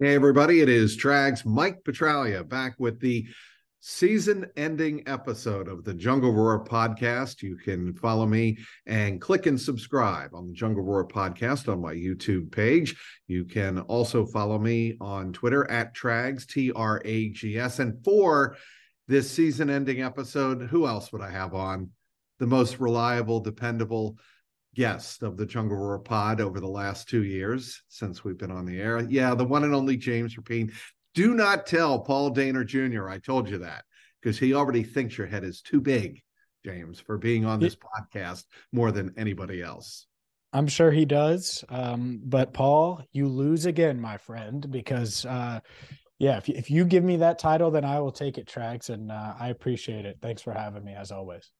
Hey, everybody, it is Trags Mike Petraglia back with the season ending episode of the Jungle Roar podcast. You can follow me and click and subscribe on the Jungle Roar podcast on my YouTube page. You can also follow me on Twitter at Trags, T R A G S. And for this season ending episode, who else would I have on? The most reliable, dependable, guest of the Jungle Roar pod over the last two years since we've been on the air. Yeah, the one and only James Rapien. Do not tell Paul Dehner Jr. I told you that because he already thinks your head is too big, James, for being on this podcast more than anybody else. I'm sure he does. Um, but Paul, you lose again, my friend, because uh, yeah, if, if you give me that title, then I will take it, Trags, and uh, I appreciate it. Thanks for having me, as always.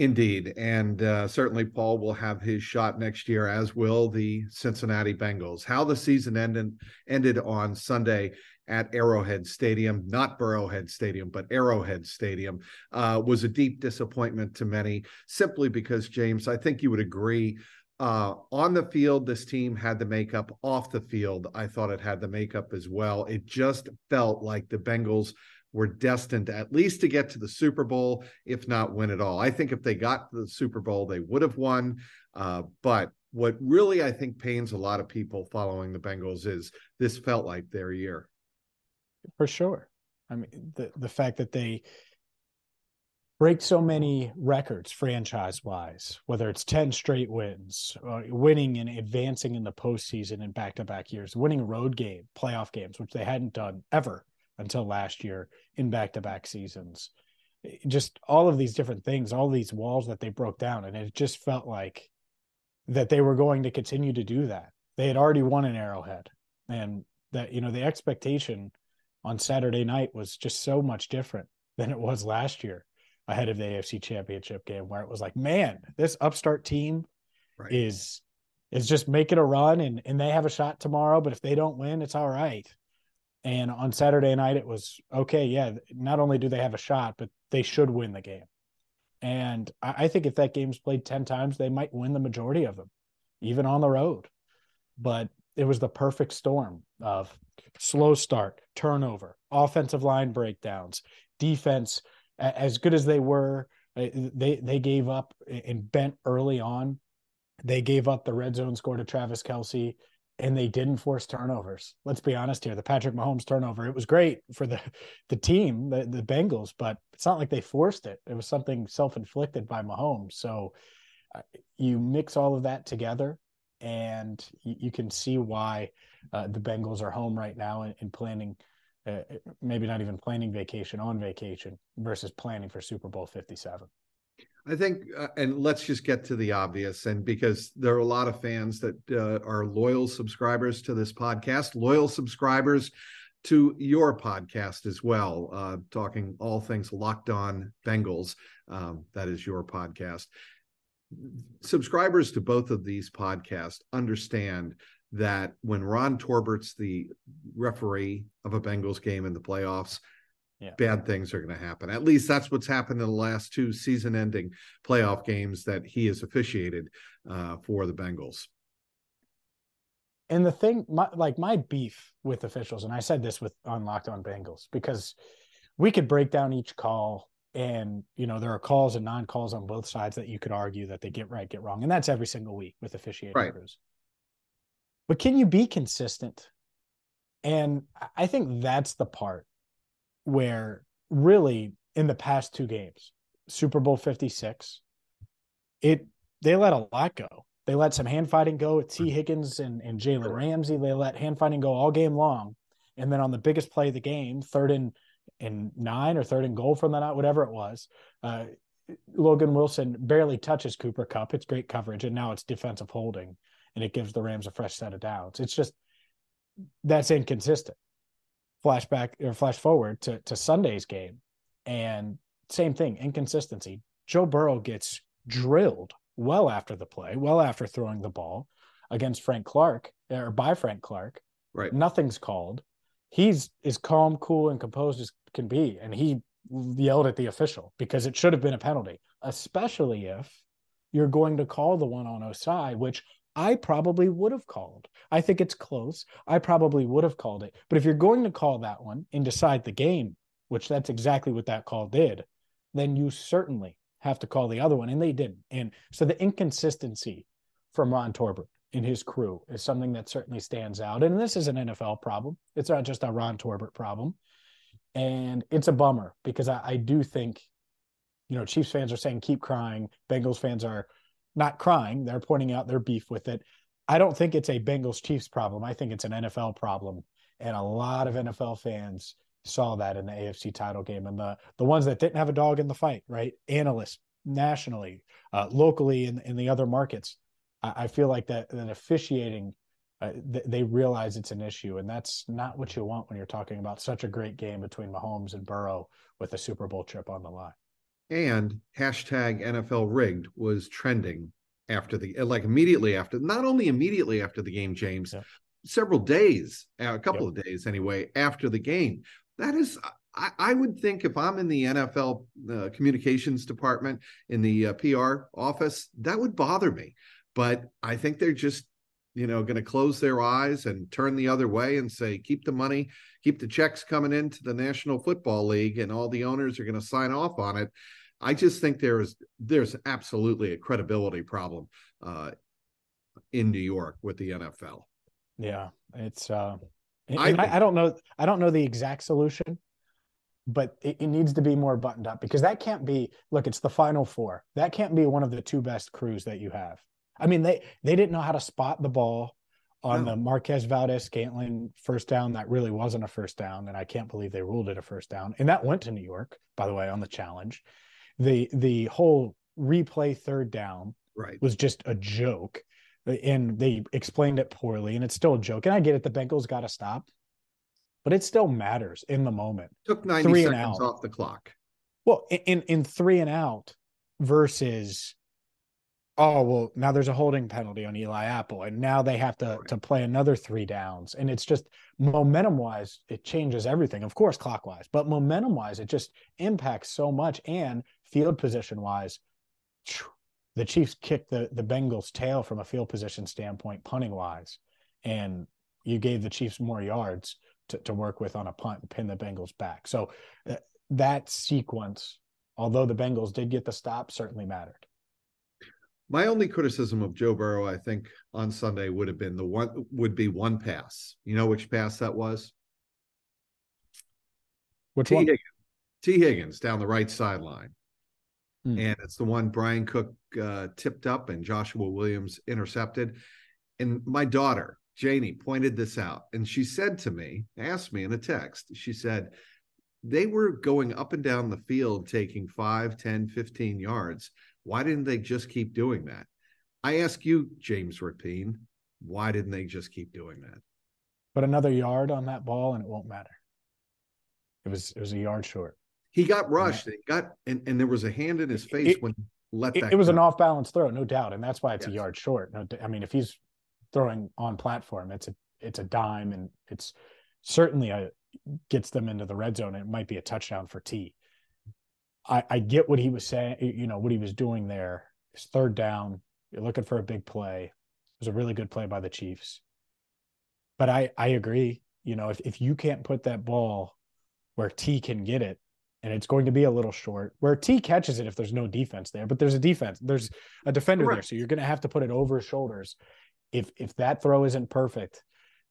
Indeed. And uh, certainly Paul will have his shot next year, as will the Cincinnati Bengals. How the season ended, ended on Sunday at Arrowhead Stadium, not Burrowhead Stadium, but Arrowhead Stadium, uh, was a deep disappointment to many, simply because, James, I think you would agree. Uh, on the field, this team had the makeup. Off the field, I thought it had the makeup as well. It just felt like the Bengals were destined at least to get to the Super Bowl, if not win at all. I think if they got to the Super Bowl, they would have won. Uh, but what really I think pains a lot of people following the Bengals is this felt like their year. For sure. I mean, the the fact that they break so many records franchise wise, whether it's 10 straight wins, uh, winning and advancing in the postseason in back to back years, winning road game, playoff games, which they hadn't done ever until last year in back to back seasons. Just all of these different things, all these walls that they broke down. And it just felt like that they were going to continue to do that. They had already won an arrowhead. And that, you know, the expectation on Saturday night was just so much different than it was last year ahead of the AFC championship game, where it was like, man, this upstart team right. is is just making a run and and they have a shot tomorrow, but if they don't win, it's all right. And on Saturday night, it was okay. Yeah, not only do they have a shot, but they should win the game. And I, think if that game's played 10 times, they might win the majority of them, even on the road. But it was the perfect storm of slow start, turnover, offensive line breakdowns, defense. As good as they were, uh, they they gave up and bent early on. They gave up the red zone score to Travis Kelce and they didn't force turnovers. Let's be honest here. The Patrick Mahomes turnover, it was great for the the team, the, the Bengals, but it's not like they forced it. It was something self-inflicted by Mahomes. So uh, you mix all of that together and you, you can see why uh, the Bengals are home right now and, and planning uh, maybe not even planning vacation on vacation versus planning for Super Bowl 57. I think, uh, and let's just get to the obvious. And because there are a lot of fans that uh, are loyal subscribers to this podcast, loyal subscribers to your podcast as well, uh, talking all things locked on Bengals. Um, that is your podcast. Subscribers to both of these podcasts understand that when Ron Torbert's the referee of a Bengals game in the playoffs, yeah. bad things are going to happen. At least that's what's happened in the last two season ending playoff games that he has officiated uh, for the Bengals. And the thing, my, like my beef with officials, and I said this with on Locked On Bengals, because we could break down each call and you know there are calls and non-calls on both sides that you could argue that they get right get wrong and that's every single week with officiating right. crews but can you be consistent and i think that's the part where really in the past two games, Super Bowl 56, it they let a lot go. They let some hand fighting go with Tee Higgins and, and Jalen Ramsey. They let hand fighting go all game long. And then on the biggest play of the game, third and and nine or third and goal from the night, whatever it was, uh, Logan Wilson barely touches Cooper Kupp. It's great coverage, and now it's defensive holding, and it gives the Rams a fresh set of downs. It's just that's inconsistent. Flashback or flash forward to to Sunday's game, and same thing, inconsistency. Joe Burrow gets drilled well after the play, well after throwing the ball against Frank Clark or by Frank Clark. Right. Nothing's called. He's as calm, cool, and composed as can be, and he yelled at the official because it should have been a penalty, especially if you're going to call the one on Ossai, which I probably would have called. I think it's close. I probably would have called it. But if you're going to call that one and decide the game, which that's exactly what that call did, then you certainly have to call the other one. And they didn't. And so the inconsistency from Ron Torbert and his crew is something that certainly stands out. And this is an NFL problem. It's not just a Ron Torbert problem. And it's a bummer because I, I do think, you know, Chiefs fans are saying keep crying. Bengals fans are not crying. They're pointing out their beef with it. I don't think it's a Bengals Chiefs problem. I think it's an NFL problem. And a lot of NFL fans saw that in the AFC title game. And the the ones that didn't have a dog in the fight, right? Analysts nationally, uh, locally in, in the other markets. I, I feel like that that officiating uh, th- they realize it's an issue, and that's not what you want when you're talking about such a great game between Mahomes and Burrow with a Super Bowl trip on the line. And hashtag NFL rigged was trending after the like immediately after, not only immediately after the game, James, yeah. several days, a couple yep. of days anyway, after the game. That is I, I, would think if I'm in the NFL uh, communications department in the uh, PR office, that would bother me. But I think they're just you know, going to close their eyes and turn the other way and say, keep the money, keep the checks coming into the National Football League, and all the owners are going to sign off on it. I just think there's there's absolutely a credibility problem uh, in New York with the NFL. Yeah, it's. Uh, I, I, I, don't know. I don't know the exact solution, but it, it needs to be more buttoned up because that can't be. Look, it's the Final Four. That can't be one of the two best crews that you have. I mean, they they didn't know how to spot the ball on no. the Marquez Valdes Scantling first down. That really wasn't a first down, and I can't believe they ruled it a first down. And that went to New York, by the way, on the challenge. The the whole replay third down right. was just a joke, and they explained it poorly, and it's still a joke. And I get it, the Bengals got to stop, but it still matters in the moment. Took ninety three seconds off the clock. Well, in in three and out versus oh well now there's a holding penalty on Eli Apple and now they have to right. to play another three downs and it's just momentum wise it changes everything of course clockwise but momentum wise it just impacts so much and field position wise the Chiefs kicked the the Bengals tail from a field position standpoint punting wise and you gave the Chiefs more yards to, to work with on a punt and pin the Bengals back so uh, that sequence although the Bengals did get the stop certainly mattered my only criticism of Joe Burrow, I think, on Sunday would have been the one would be one pass. You know which pass that was? Which T. one? Higgins, Tee Higgins down the right sideline. Hmm. And it's the one Brian Cook uh, tipped up and Joshua Williams intercepted. And my daughter, Janie, pointed this out. And she said to me, asked me in a text, she said, they were going up and down the field taking 5, 10, 15 yards why didn't they just keep doing that? I ask you, James Rapien why didn't they just keep doing that? But another yard on that ball and it won't matter. It was it was a yard short. He got rushed and got and, and there was a hand in his face it, when he let it, that it was go. an off balance throw, no doubt. And that's why it's yes. a yard short. No, I mean, if he's throwing on platform, it's a it's a dime and it's certainly a gets them into the red zone. It might be a touchdown for T. I, I get what he was saying, you know, what he was doing there. It's third down. You're looking for a big play. It was a really good play by the Chiefs. But I, I agree. You know, if, if you can't put that ball where T can get it, and it's going to be a little short, where T catches it if there's no defense there, but there's a defense, there's a defender Correct. there. So you're going to have to put it over his shoulders. If if that throw isn't perfect,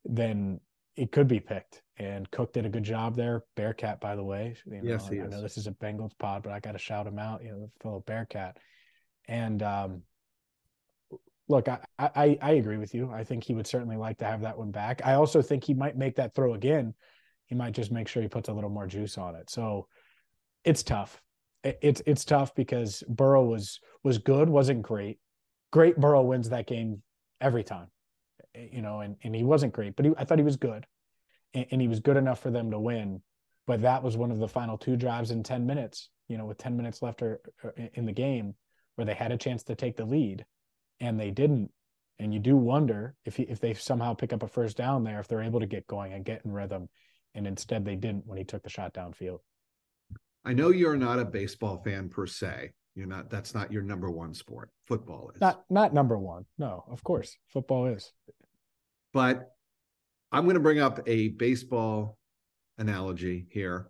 then it could be picked. And Cook did a good job there. Bearcat, by the way. You know, yes, he I is. know this is a Bengals pod, but I got to shout him out. You know, fellow Bearcat. And um, look, I, I I agree with you. I think he would certainly like to have that one back. I also think he might make that throw again. He might just make sure he puts a little more juice on it. So it's tough. It's it's tough because Burrow was was good, wasn't great. Great Burrow wins that game every time. Eh, you know, and, and he wasn't great, but he, I thought he was good. and, and he was good enough for them to win. But that was one of the final two drives in 10 minutes, you know, with 10 minutes left or, or in the game where they had a chance to take the lead and they didn't. And you do wonder if he, if they somehow pick up a first down there, if they're able to get going and get in rhythm. And instead, they didn't when he took the shot downfield. I know you're not a baseball fan per se. You're not. That's not your number one sport. Football is not not number one. No, of course, football is. But I'm going to bring up a baseball analogy here,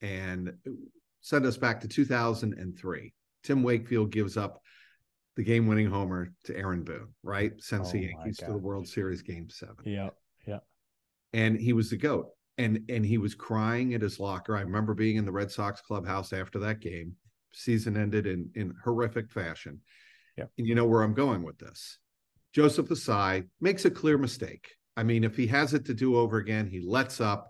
and send us back to 2003. Tim Wakefield gives up the game-winning homer to Aaron Boone. Right, sends oh the Yankees to the World Series Game Seven. Yeah, yeah. And he was the goat and and he was crying at his locker. I remember being in the Red Sox clubhouse after that game. Season ended in in horrific fashion. Yeah. And you know where I'm going with this. Joseph Ossai makes a clear mistake. I mean, if he has it to do over again, he lets up.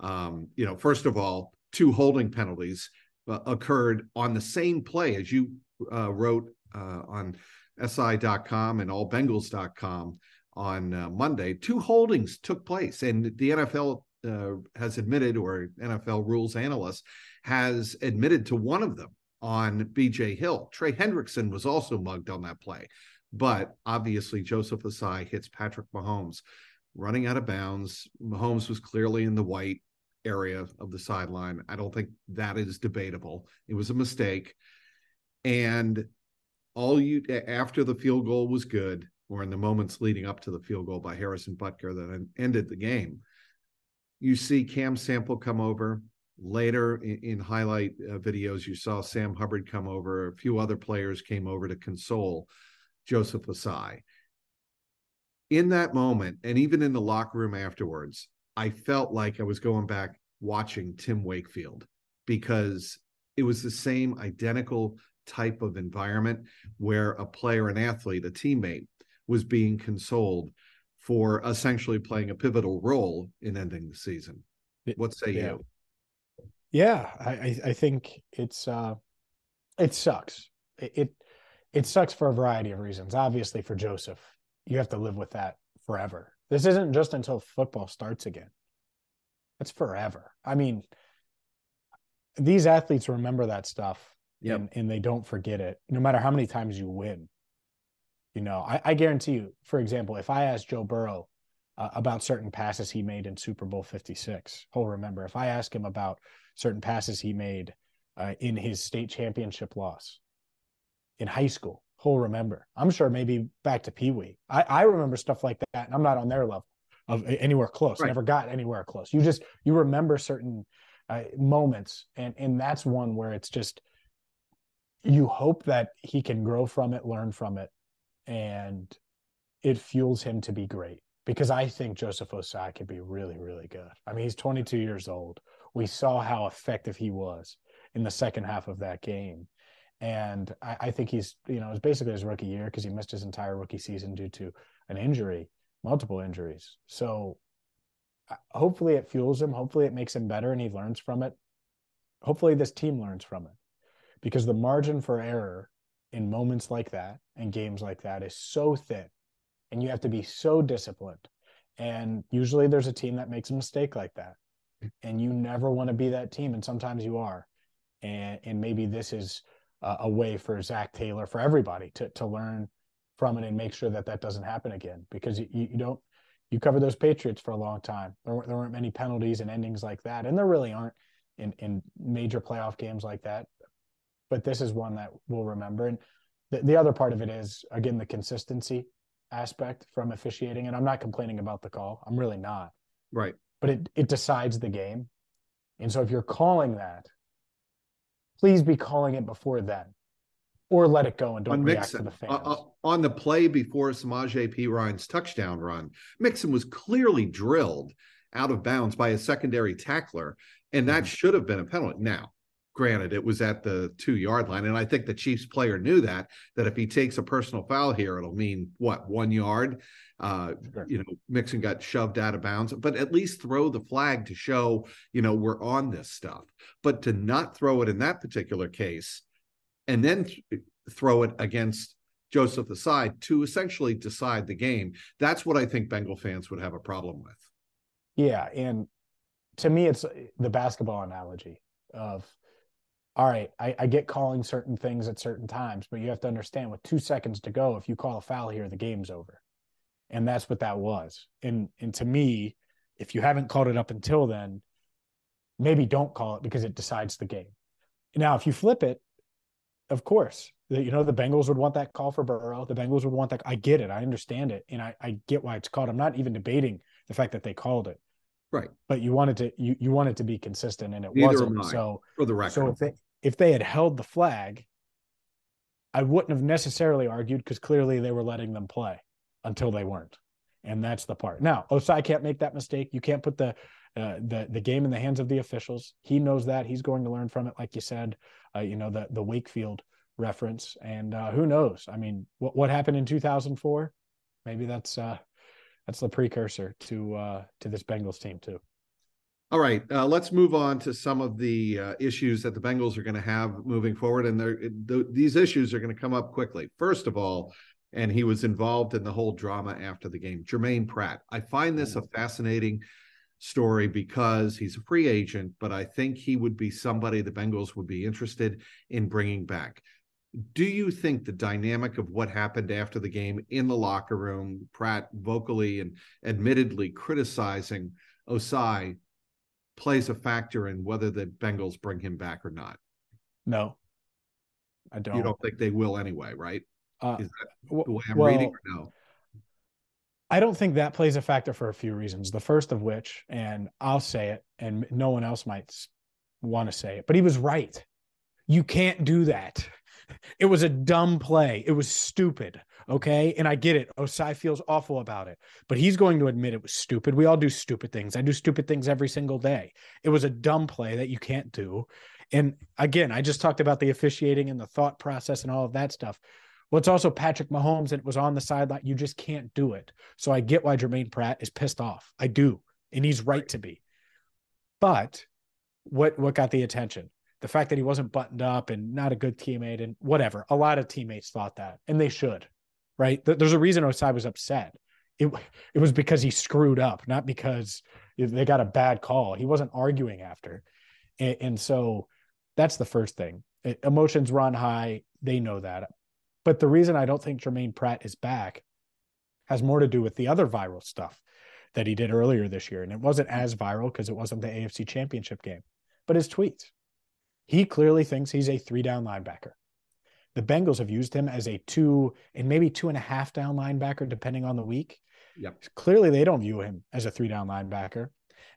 Um, you know, first of all, two holding penalties uh, occurred on the same play as you uh, wrote uh, on SI.com and allbengals.com on uh, Monday. Two holdings took place, and the NFL uh, has admitted, or NFL rules analyst has admitted to one of them on BJ Hill. Trey Hendrickson was also mugged on that play. But obviously, Joseph Ossai hits Patrick Mahomes running out of bounds. Mahomes was clearly in the white area of the sideline. I don't think that is debatable. It was a mistake. And all you, after the field goal was good, or in the moments leading up to the field goal by Harrison Butker that ended the game, you see Cam Sample come over. Later in, in highlight uh, videos, you saw Sam Hubbard come over. A few other players came over to console Joseph Ossai. In that moment, and even in the locker room afterwards, I felt like I was going back watching Tim Wakefield because it was the same identical type of environment where a player, an athlete, a teammate was being consoled for essentially playing a pivotal role in ending the season. What say yeah. you? Yeah, I, I think it's uh, it sucks. It, it it sucks for a variety of reasons. Obviously, for Joseph, you have to live with that forever. This isn't just until football starts again. It's forever. I mean, these athletes remember that stuff yep. and, and they don't forget it, no matter how many times you win. You know, I, I guarantee you, for example, if I ask Joe Burrow uh, about certain passes he made in Super Bowl 56, he'll remember. If I ask him about certain passes he made uh, in his state championship loss in high school, he'll remember. I'm sure maybe back to Pee Wee. I, I remember stuff like that, and I'm not on their level of anywhere close. Right. Never got anywhere close. You just you remember certain uh, moments, and and that's one where it's just you hope that he can grow from it, learn from it, and it fuels him to be great because I think Joseph Ossai could be really, really good. I mean, he's 22 years old. We saw how effective he was in the second half of that game. And I, I think he's, you know, it's basically his rookie year because he missed his entire rookie season due to an injury, multiple injuries. So uh, hopefully it fuels him. Hopefully it makes him better and he learns from it. Hopefully this team learns from it because the margin for error in moments like that and games like that is so thin and you have to be so disciplined. And usually there's a team that makes a mistake like that and you never want to be that team and sometimes you are. And and maybe this is a, a way for zach Taylor for everybody to to learn from it and make sure that that doesn't happen again because you, you don't you cover those Patriots for a long time. There weren't, there weren't many penalties and endings like that. And there really aren't in in major playoff games like that but this is one that we'll remember. And the, the other part of it is again the consistency aspect from officiating. And I'm not complaining about the call. I'm really not. Right. But it it decides the game. And so if you're calling that, please be calling it before then. Or let it go and don't on react Mixon, to the fans. Uh, uh, on the play before Samaje Perine's touchdown run, Mixon was clearly drilled out of bounds by a secondary tackler, and that mm-hmm. should have been a penalty. Now, Granted, it was at the two yard line. And I think the Chiefs player knew that, that if he takes a personal foul here, it'll mean what, one yard? Uh, sure. You know, Mixon got shoved out of bounds, but at least throw the flag to show, you know, we're on this stuff. But to not throw it in that particular case and then th- throw it against Joseph Ossai to essentially decide the game, that's what I think Bengal fans would have a problem with. Yeah, and to me, it's the basketball analogy of, all right, I, I get calling certain things at certain times, but you have to understand with two seconds to go, if you call a foul here, the game's over, and that's what that was. And and to me, if you haven't called it up until then, maybe don't call it because it decides the game. Now, if you flip it, of course, you know the Bengals would want that call for Burrow. The Bengals would want that. I get it. I understand it, and I, I get why it's called. I'm not even debating the fact that they called it. Right. But you wanted to you you wanted to be consistent, and it Neither wasn't. So for the record, so if they if they had held the flag, I wouldn't have necessarily argued because clearly they were letting them play until they weren't, and that's the part. Now Ossai can't make that mistake. You can't put the uh, the the game in the hands of the officials. He knows that. He's going to learn from it, like you said. Uh, you know the the Wakefield reference, and uh, who knows? I mean, what what happened in 2004? Maybe that's uh, that's the precursor to uh, to this Bengals team too. All right, uh, let's move on to some of the uh, issues that the Bengals are going to have moving forward, and th- these issues are going to come up quickly. First of all, and he was involved in the whole drama after the game. Germaine Pratt. I find this a fascinating story because he's a free agent, but I think he would be somebody the Bengals would be interested in bringing back. Do you think the dynamic of what happened after the game in the locker room, Pratt vocally and admittedly criticizing Ossai, plays a factor in whether the Bengals bring him back or not? No, I don't. You don't think they will anyway, right? Uh, Is that the way I'm well, reading or no? I don't think that plays a factor for a few reasons. The first of which, and I'll say it, and no one else might want to say it, but he was right. You can't do that. It was a dumb play. It was stupid. Okay. And I get it. Ossai feels awful about it, but he's going to admit it was stupid. We all do stupid things. I do stupid things every single day. It was a dumb play that you can't do. And again, I just talked about the officiating and the thought process and all of that stuff. Well, it's also Patrick Mahomes and it was on the sideline. You just can't do it. So I get why Germaine Pratt is pissed off. I do. And he's right, right. to be. But what what got the attention? The fact that he wasn't buttoned up and not a good teammate and whatever. A lot of teammates thought that, and they should, right? There's a reason Ossai was upset. It it was because he screwed up, not because they got a bad call. He wasn't arguing after, and, and so that's the first thing. Emotions run high. They know that. But the reason I don't think Germaine Pratt is back has more to do with the other viral stuff that he did earlier this year. And it wasn't as viral because it wasn't the AFC championship game, but his tweets. He clearly thinks he's a three down linebacker. The Bengals have used him as a two and maybe two and a half down linebacker, depending on the week. Yep. Clearly, they don't view him as a three down linebacker.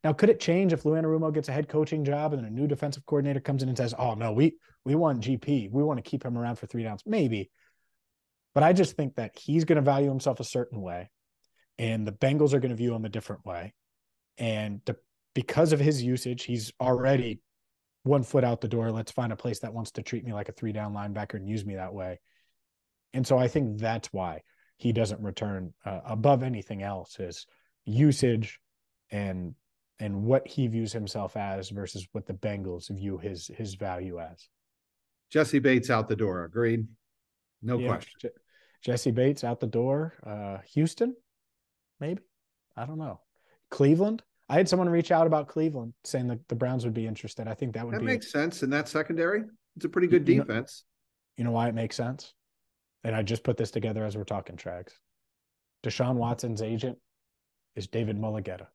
Now, could it change if Lou Anarumo gets a head coaching job and then a new defensive coordinator comes in and says, "Oh no, we we want GP, we want to keep him around for three downs"? Maybe, but I just think that he's going to value himself a certain way, and the Bengals are going to view him a different way. And the, because of his usage, he's already one foot out the door. Let's find a place that wants to treat me like a three down linebacker and use me that way. And so I think that's why he doesn't return uh, above anything else is usage and and what he views himself as versus what the Bengals view his his value as. Jessie Bates out the door. Agreed. No yeah, question. Jessie Bates out the door. Uh, Houston, maybe. I don't know. Cleveland. I had someone reach out about Cleveland saying that the Browns would be interested. I think that would that be makes a, sense in that secondary. It's a pretty good you defense. Know, you know why it makes sense? And I just put this together as we're talking Trags. Deshaun mm-hmm. Watson's agent is David Mulugheta.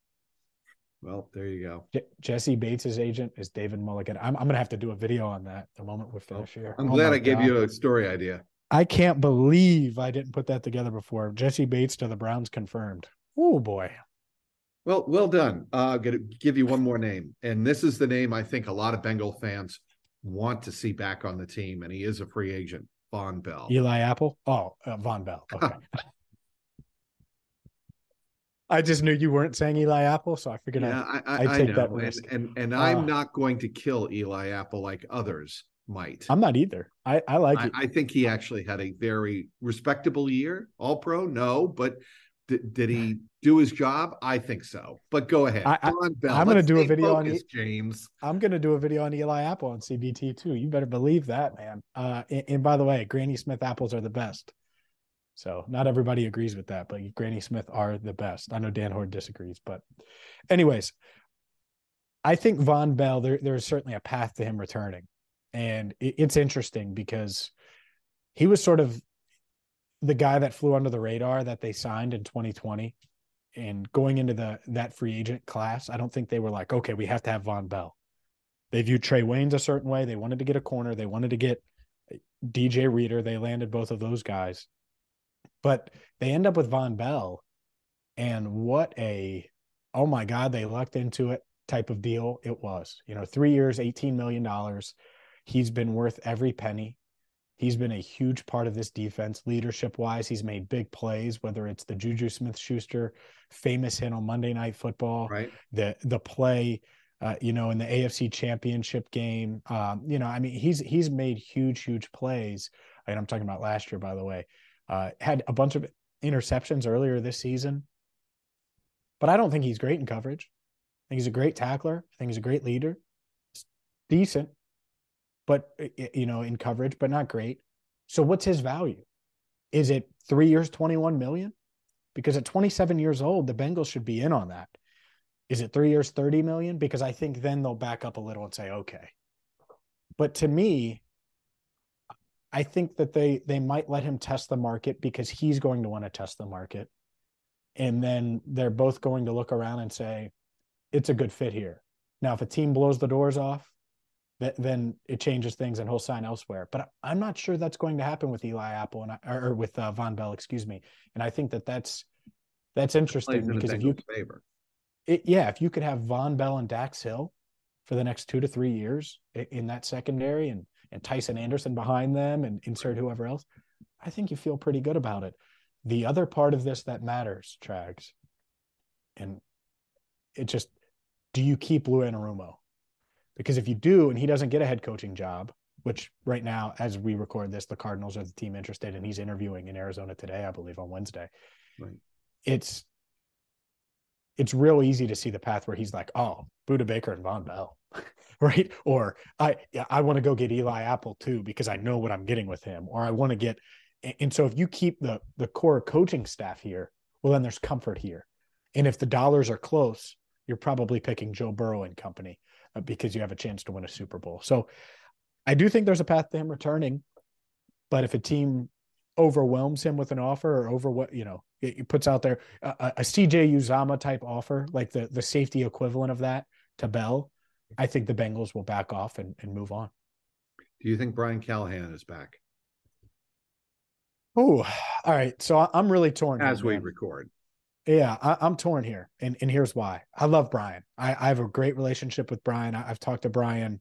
Well, there you go. J- Jessie Bates' agent is David Mulugheta. I'm, I'm going to have to do a video on that the moment we oh, finish here. I'm oh glad I gave God. you a story idea. I can't believe I didn't put that together before. Jessie Bates to the Browns confirmed. Oh boy. Well, well done. Uh, I'm going to give you one more name, and this is the name I think a lot of Bengal fans want to see back on the team, and he is a free agent. Vonn Bell. Eli Apple. Oh, uh, Vonn Bell. Okay. I just knew you weren't saying Eli Apple, so I figured yeah, I, I, I take know. that risk. And and, and uh, I'm not going to kill Eli Apple like others might. I'm not either. I, I like I, it. I think he actually had a very respectable year. All pro, no, but did, did he do his job? I think so. But go ahead. I, am going to do a video focus, on James. I'm going to do a video on Eli Apple on CBT too. You better believe that, man. Uh, and, and by the way, Granny Smith apples are the best. So not everybody agrees with that, but Granny Smith are the best. I know Dan Hoard disagrees, but anyways, I think Vonn Bell, there, there's certainly a path to him returning. And it, it's interesting because he was sort of the guy that flew under the radar that they signed in 2020 and going into the that free agent class, I don't think they were like, okay, we have to have Vonn Bell. They viewed Trae Waynes a certain way. They wanted to get a corner. They wanted to get uh, DJ Reader. They landed both of those guys. But they end up with Vonn Bell. And what a, oh my God, they lucked into it type of deal it was. You know, three years, $18 million. He's been worth every penny. He's been a huge part of this defense, leadership wise. He's made big plays, whether it's the Juju Smith Schuster famous hit on Monday Night Football, right? The the play, uh, you know, in the AFC Championship game. Um, you know, I mean, he's he's made huge, huge plays. And I'm talking about last year, by the way. Uh, had a bunch of interceptions earlier this season, but I don't think he's great in coverage. I think he's a great tackler. I think he's a great leader. It's decent, but eh, eh, you know, in coverage, but not great. So what's his value? Is it three years, 21 million? Because at 27 years old, the Bengals should be in on that. Is it three years, 30 million? Because I think then they'll back up a little and say, okay. But to me, I think that they they might let him test the market because he's going to want to test the market. And then they're both going to look around and say, it's a good fit here. Now, if a team blows the doors off, then it changes things and he'll sign elsewhere. But I'm not sure that's going to happen with Eli Apple and or with uh, Vonn Bell, excuse me. And I think that that's that's interesting because if you favor, it, yeah, if you could have Vonn Bell and Dax Hill for the next two to three years in that secondary and and Tycen Anderson behind them and insert whoever else, I think you feel pretty good about it. The other part of this that matters, Trags, and it just do you keep Lou Anarumo? Because if you do, and he doesn't get a head coaching job, which right now, as we record this, the Cardinals are the team interested, and he's interviewing in Arizona today, I believe, on Wednesday. Right. It's it's real easy to see the path where he's like, oh, Budda Baker and Vonn Bell, right? Or I yeah, I want to go get Eli Apple too because I know what I'm getting with him, or I want to get. And so if you keep the the core coaching staff here, well, then there's comfort here. And if the dollars are close, you're probably picking Joe Burrow and company uh, because you have a chance to win a Super Bowl. So I do think there's a path to him returning, but if a team overwhelms him with an offer or over what you know it puts out there a, a CJ Uzomah type offer, like the the safety equivalent of that to Bell, I think the Bengals will back off and, and move on. Do you think Brian Callahan is back? Oh, all right. So I'm really torn. As we man. record. Yeah, I, am torn here, and and here's why. I love Brian. I, I have a great relationship with Brian. I, have talked to Brian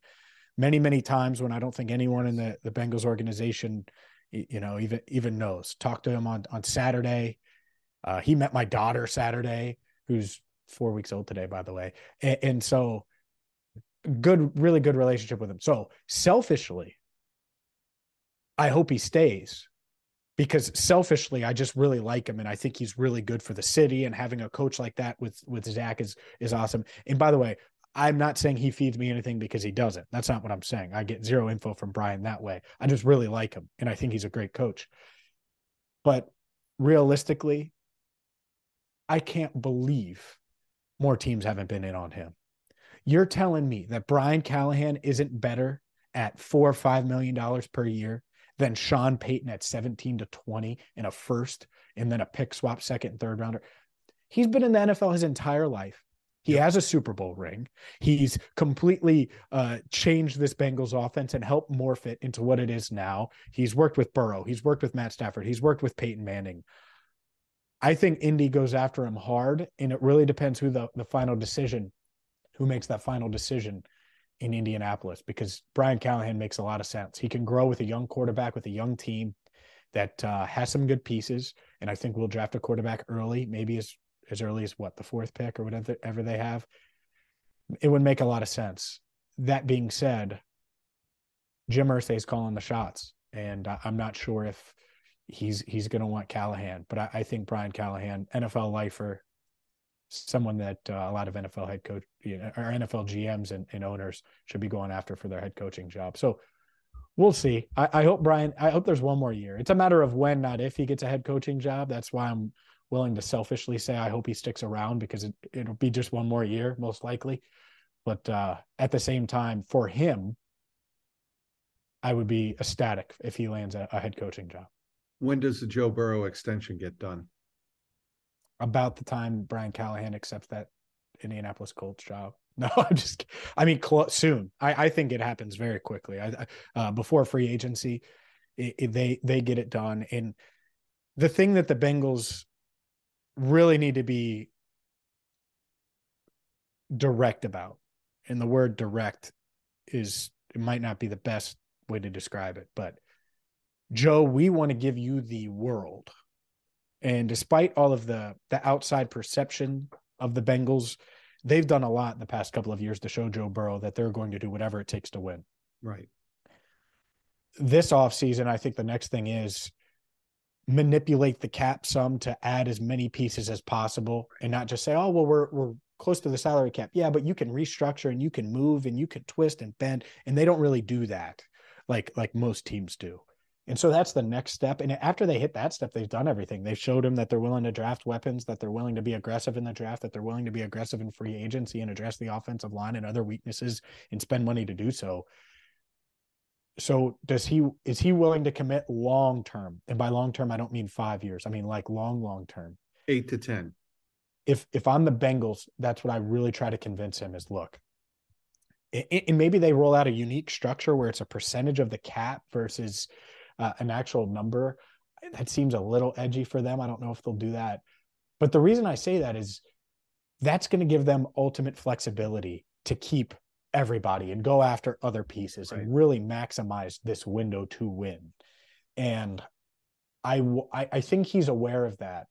many many times when I don't think anyone in the the Bengals organization, you know, even even knows. Talked to him on on Saturday. Uh, he met my daughter Saturday, who's four weeks old today, by the way, and, and so good, really good relationship with him. So selfishly, I hope he stays because selfishly, I just really like him, and I think he's really good for the city. And having a coach like that with with Zach is is awesome. And by the way, I'm not saying he feeds me anything because he doesn't. That's not what I'm saying. I get zero info from Brian that way. I just really like him, and I think he's a great coach. But realistically, I can't believe more teams haven't been in on him. You're telling me that Brian Callahan isn't better at four or five million dollars per year than Sean Payton at 17 to 20 in a first and then a pick swap second and third rounder. He's been in the NFL his entire life. He yep. has a Super Bowl ring. He's completely uh, changed this Bengals offense and helped morph it into what it is now. He's worked with Burrow. He's worked with Matt Stafford. He's worked with Peyton Manning. I think Indy goes after him hard, and it really depends who the, the final decision, who makes that final decision in Indianapolis because Brian Callahan makes a lot of sense. He can grow with a young quarterback with a young team that uh, has some good pieces, and I think we'll draft a quarterback early, maybe as as early as what the fourth pick or whatever ever they have. It would make a lot of sense. That being said, Jim Irsay is calling the shots, and I'm not sure if he's he's going to want Callahan, but I, I think Brian Callahan, NFL lifer, someone that uh, a lot of NFL head coach you know, or NFL GMs and, and, owners should be going after for their head coaching job. So we'll see. I, I, hope Brian. I hope there's one more year. It's a matter of when, not if, he gets a head coaching job. That's why I'm willing to selfishly say I hope he sticks around because it, it'll be just one more year, most likely. But uh, at the same time, for him, I would be ecstatic if he lands a, a head coaching job. When does the Joe Burrow extension get done? About the time Brian Callahan accepts that Indianapolis Colts job. No, I'm just. I mean, cl- soon. I, I think it happens very quickly. I, uh, before free agency, it, it, they they get it done. And the thing that the Bengals really need to be direct about, and the word direct is it might not be the best way to describe it, but Joe, we want to give you the world. And despite all of the the outside perception of the Bengals they've done a lot in the past couple of years to show Joe Burrow that they're going to do whatever it takes to win. Right. This offseason, I think the next thing is manipulate the cap sum to add as many pieces as possible and not just say, oh, well, we're we're close to the salary cap. Yeah, but you can restructure and you can move and you can twist and bend. And they don't really do that like like most teams do. And so that's the next step. And after they hit that step, they've done everything. They've showed him that they're willing to draft weapons, that they're willing to be aggressive in the draft, that they're willing to be aggressive in free agency and address the offensive line and other weaknesses and spend money to do so. So does he is he willing to commit long term? And by long term, I don't mean five years. I mean like long, long term. Eight to ten. If if I'm the Bengals, that's what I really try to convince him is look, and maybe they roll out a unique structure where it's a percentage of the cap versus uh, an actual number. That seems a little edgy for them. I don't know if they'll do that. But the reason I say that is that's going to give them ultimate flexibility to keep everybody and go after other pieces right. and really maximize this window to win. And I, I, think he's aware of that.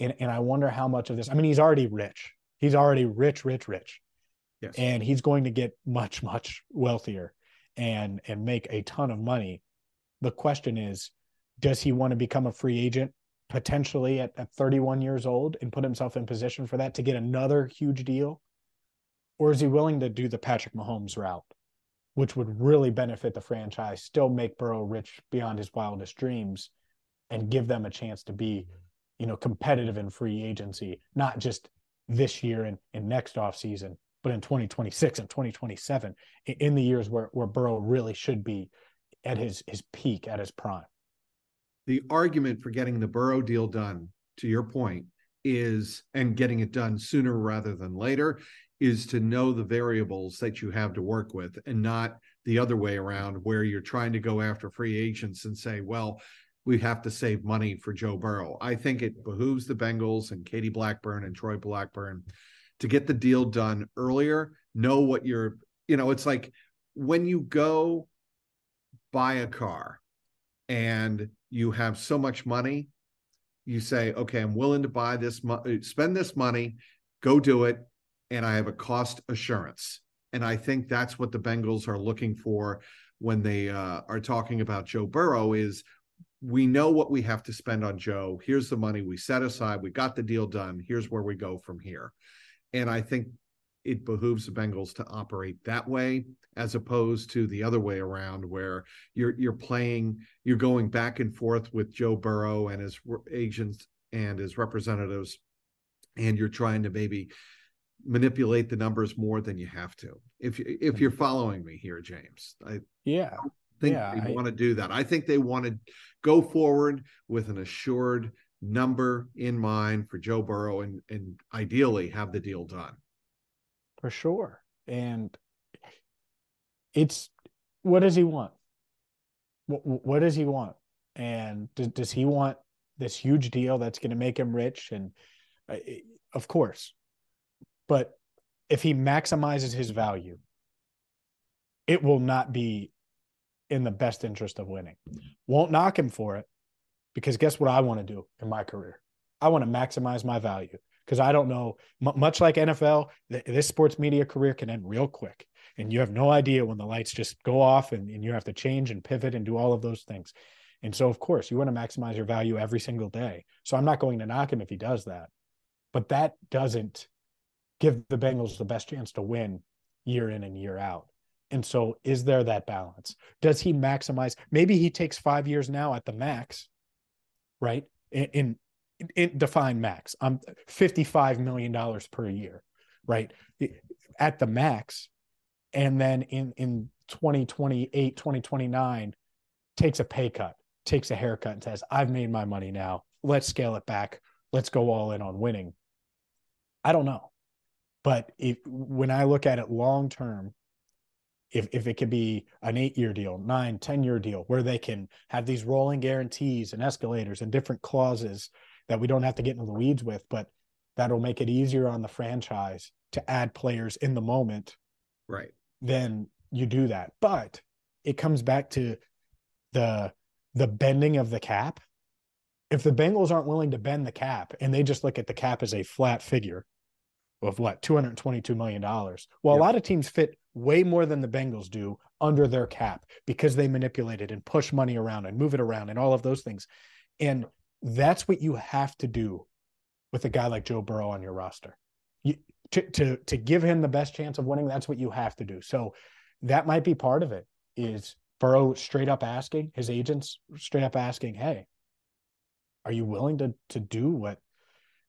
And, and I wonder how much of this, I mean, he's already rich. He's already rich, rich, rich. Yes. And he's going to get much, much wealthier and and make a ton of money the question is, does he want to become a free agent potentially at, at 31 years old and put himself in position for that to get another huge deal? Or is he willing to do the Patrick Mahomes route, which would really benefit the franchise, still make Burrow rich beyond his wildest dreams, and give them a chance to be, you know, competitive in free agency, not just this year and, and next offseason, but in 2026 and 2027, in the years where, where Burrow really should be at his his peak at his prime. The argument for getting the Burrow deal done, to your point, is and getting it done sooner rather than later is to know the variables that you have to work with and not the other way around where you're trying to go after free agents and say, well, we have to save money for Joe Burrow. I think it behooves the Bengals and Katie Blackburn and Troy Blackburn to get the deal done earlier, know what you're, you know, it's like when you go buy a car and you have so much money, you say, okay, I'm willing to buy this, mo- uh, spend this money, go do it. And I have a cost assurance. And I think that's what the Bengals are looking for when they uh, are talking about Joe Burrow is we know what we have to spend on Joe. Here's the money we set aside. We got the deal done. Here's where we go from here. And I think it behooves the Bengals to operate that way as opposed to the other way around where you're you're playing you're going back and forth with Joe Burrow and his agents and his representatives and you're trying to maybe manipulate the numbers more than you have to. If if you're following me here James I yeah. Think yeah, they I, want to do that. I think they want to go forward with an assured number in mind for Joe Burrow and and ideally have the deal done for sure. And it's what does he want? What, what does he want? And does, does he want this huge deal that's going to make him rich? And uh, of course, but if he maximizes his value, it will not be in the best interest of winning. Won't knock him for it because guess what I want to do in my career? I want to maximize my value because I don't know. M- much like NFL, th- this sports media career can end real quick, and you have no idea when the lights just go off, and, and you have to change and pivot and do all of those things. And so, of course, you want to maximize your value every single day. So I'm not going to knock him if he does that, but that doesn't give the Bengals the best chance to win year in and year out. And so, is there that balance? Does he maximize? Maybe he takes five years now at the max, right? In, in, in define max. I'm $55 million per year, right? At the max. And then in, in 2028, 2029, takes a pay cut, takes a haircut, and says, I've made my money now. Let's scale it back. Let's go all in on winning. I don't know. But if when I look at it long term, if if it could be an eight year deal, nine, 10 year deal, where they can have these rolling guarantees and escalators and different clauses that we don't have to get into the weeds with, but that'll make it easier on the franchise to add players in the moment. Right. Then you do that. But it comes back to the the bending of the cap. If the Bengals aren't willing to bend the cap and they just look at the cap as a flat figure, of what 222 million dollars. Well, yep. a lot of teams fit way more than the Bengals do under their cap because they manipulate it and push money around and move it around and all of those things. And that's what you have to do with a guy like Joe Burrow on your roster. You, to to to give him the best chance of winning, that's what you have to do. So that might be part of it. Is Burrow straight up asking his agents straight up asking, "Hey, are you willing to to do what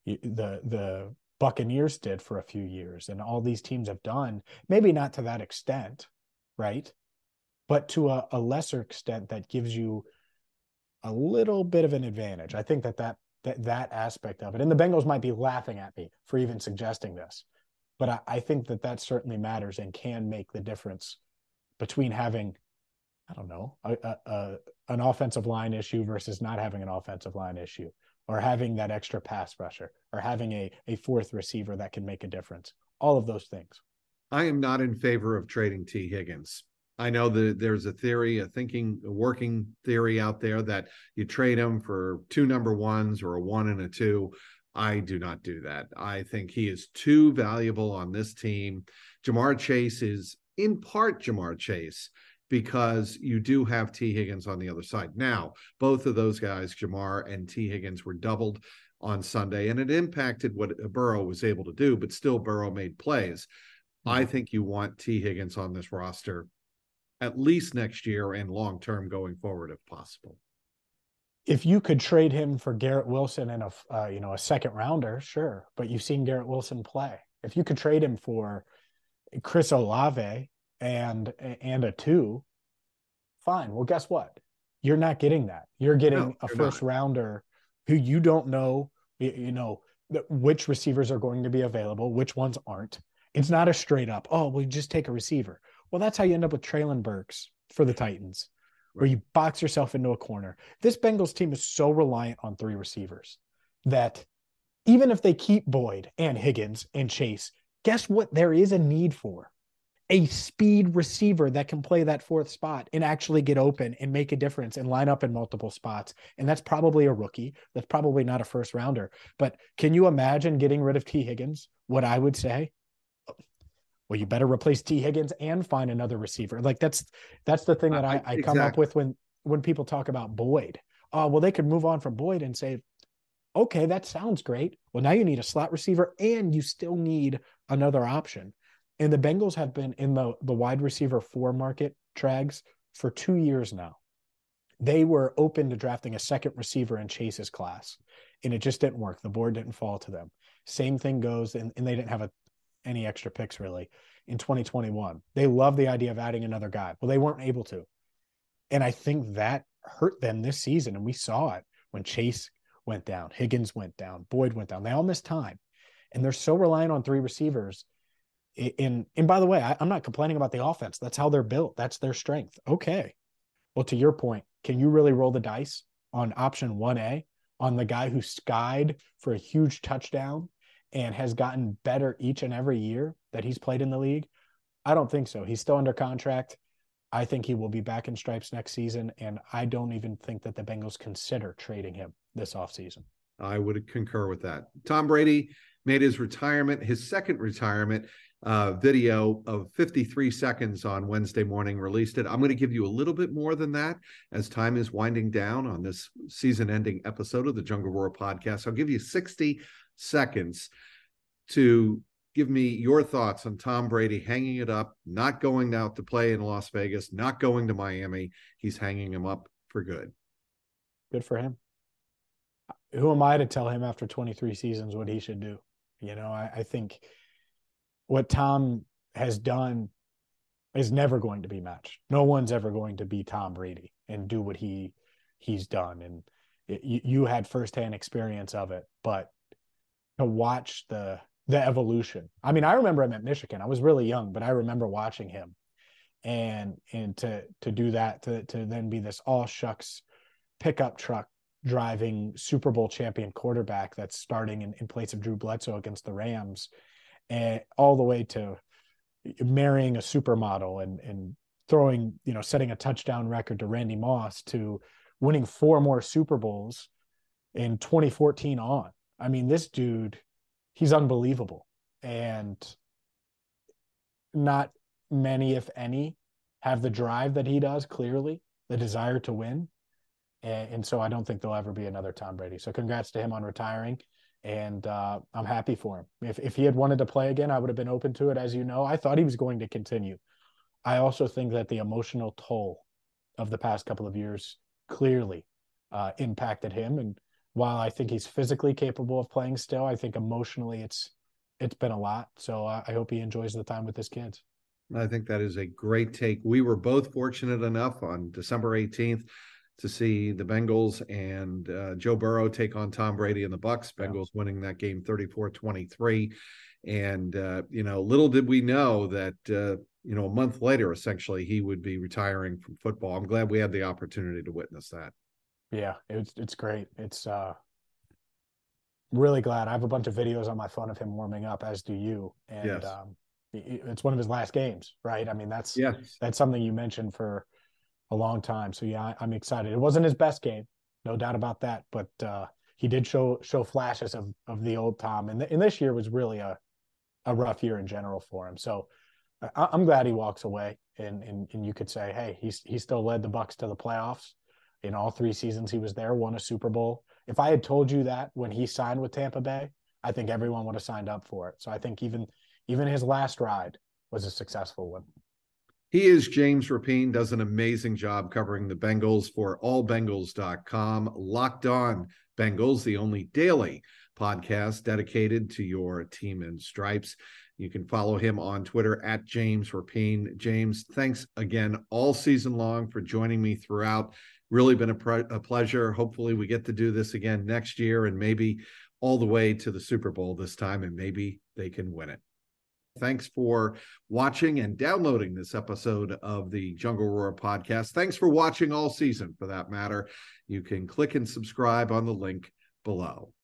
the the Buccaneers did for a few years and all these teams have done, maybe not to that extent, right? But to a, a lesser extent that gives you a little bit of an advantage. I think that that that, that aspect of it, and the Bengals might be laughing at me for even suggesting this, but I, I think that that certainly matters and can make the difference between having, I don't know, a, a, a an offensive line issue versus not having an offensive line issue or having that extra pass rusher or having a, a fourth receiver that can make a difference. All of those things. I am not in favor of trading Tee Higgins. I know that there's a theory, a thinking, a working theory out there that you trade him for two number ones or a one and a two. I do not do that. I think he is too valuable on this team. Ja'Marr Chase is in part Ja'Marr Chase because you do have Tee Higgins on the other side. Now, both of those guys, Ja'Marr and Tee Higgins, were doubled on Sunday, and it impacted what Burrow was able to do, but still Burrow made plays. Mm-hmm. I think you want Tee Higgins on this roster at least next year and long term going forward if possible. If you could trade him for Garrett Wilson and a uh, you know a second rounder, sure, but you've seen Garrett Wilson play. If you could trade him for Chris Olave and and a two, fine. Well, guess what? You're not getting that. You're getting no, a first not. rounder who you don't know, you, you know, which receivers are going to be available, which ones aren't. It's not a straight up, oh, we just take a receiver. Well, that's how you end up with Treylon Burks for the Titans, right. where you box yourself into a corner. This Bengals team is so reliant on three receivers that even if they keep Boyd and Higgins and Chase, guess what? There is a need for a speed receiver that can play that fourth spot and actually get open and make a difference and line up in multiple spots. And that's probably a rookie. That's probably not a first rounder. But can you imagine getting rid of Tee Higgins? What I would say, well, you better replace Tee Higgins and find another receiver. Like that's that's the thing that I, I come exactly. up with when when people talk about Boyd. Oh, well, they could move on from Boyd and say, okay, that sounds great. Well, now you need a slot receiver and you still need another option. And the Bengals have been in the, the wide receiver four market, Trags, for two years now. They were open to drafting a second receiver in Chase's class, and it just didn't work. The board didn't fall to them. Same thing goes, and, and they didn't have a, any extra picks really in 2021. They love the idea of adding another guy. Well, they weren't able to. And I think that hurt them this season. And we saw it when Chase went down, Higgins went down, Boyd went down. They all missed time. And they're so reliant on three receivers in and by the way I, i'm not complaining about the offense that's how they're built that's their strength okay well to your point can you really roll the dice on option 1a on the guy who skied for a huge touchdown and has gotten better each and every year that he's played in the league i don't think so he's still under contract i think he will be back in stripes next season and i don't even think that the bengals consider trading him this offseason i would concur with that tom brady made his retirement his second retirement uh, video of 53 seconds on Wednesday morning, released it. I'm going to give you a little bit more than that as time is winding down on this season ending episode of the Jungle Roar podcast. I'll give you 60 seconds to give me your thoughts on Tom Brady hanging it up, not going out to play in Las Vegas, not going to Miami. He's hanging him up for good. Good for him. Who am I to tell him after 23 seasons what he should do? You know, I, I think what Tom has done is never going to be matched. No one's ever going to be Tom Brady and do what he he's done. And it, you, you had firsthand experience of it, but to watch the the evolution. I mean, I remember him at Michigan. I was really young, but I remember watching him, and and to to do that to to then be this all shucks pickup truck driving Super Bowl champion quarterback that's starting in, in place of Drew Bledsoe against the Rams, and all the way to marrying a supermodel and and throwing you know setting a touchdown record to Randy Moss to winning four more Super Bowls in 2014 on. I mean, this dude he's unbelievable. And not many, if any, have the drive that he does, clearly, the desire to win. And, and so I don't think there'll ever be another Tom Brady. So congrats to him on retiring. And uh, I'm happy for him. If, if he had wanted to play again, I would have been open to it. As you know, I thought he was going to continue. I also think that the emotional toll of the past couple of years clearly uh, impacted him. And while I think he's physically capable of playing still, I think emotionally it's it's been a lot. So uh, I hope he enjoys the time with his kids. I think that is a great take. We were both fortunate enough on December 18th to see the Bengals and uh, Joe Burrow take on Tom Brady and the Bucs. Bengals yeah. winning that game 34-23. And uh, you know, little did we know that uh, you know a month later, essentially, he would be retiring from football. I'm glad we had the opportunity to witness that. Yeah, it's it's great. It's uh really glad. I have a bunch of videos on my phone of him warming up, as do you. And yes. um, it's one of his last games, right? I mean, that's yeah. that's something you mentioned for a long time. So yeah, I'm excited. It wasn't his best game, no doubt about that, but uh, he did show show flashes of of the old Tom. And, th- and this year was really a a rough year in general for him. So I- am glad he walks away, and and and you could say, hey, he's he still led the Bucs to the playoffs in all three seasons he was there, won a Super Bowl. If I had told you that when he signed with Tampa Bay, I think everyone would have signed up for it. So I think even even his last ride was a successful one. He is James Rapien, does an amazing job covering the Bengals for allbengals.com. Locked on Bengals, the only daily podcast dedicated to your team in stripes. You can follow him on Twitter at James Rapien. James, thanks again all season long for joining me throughout really been a, a pleasure. Hopefully, we get to do this again next year and maybe all the way to the Super Bowl this time, and maybe they can win it. Thanks for watching and downloading this episode of the Jungle Roar podcast. Thanks for watching all season, for that matter. You can click and subscribe on the link below.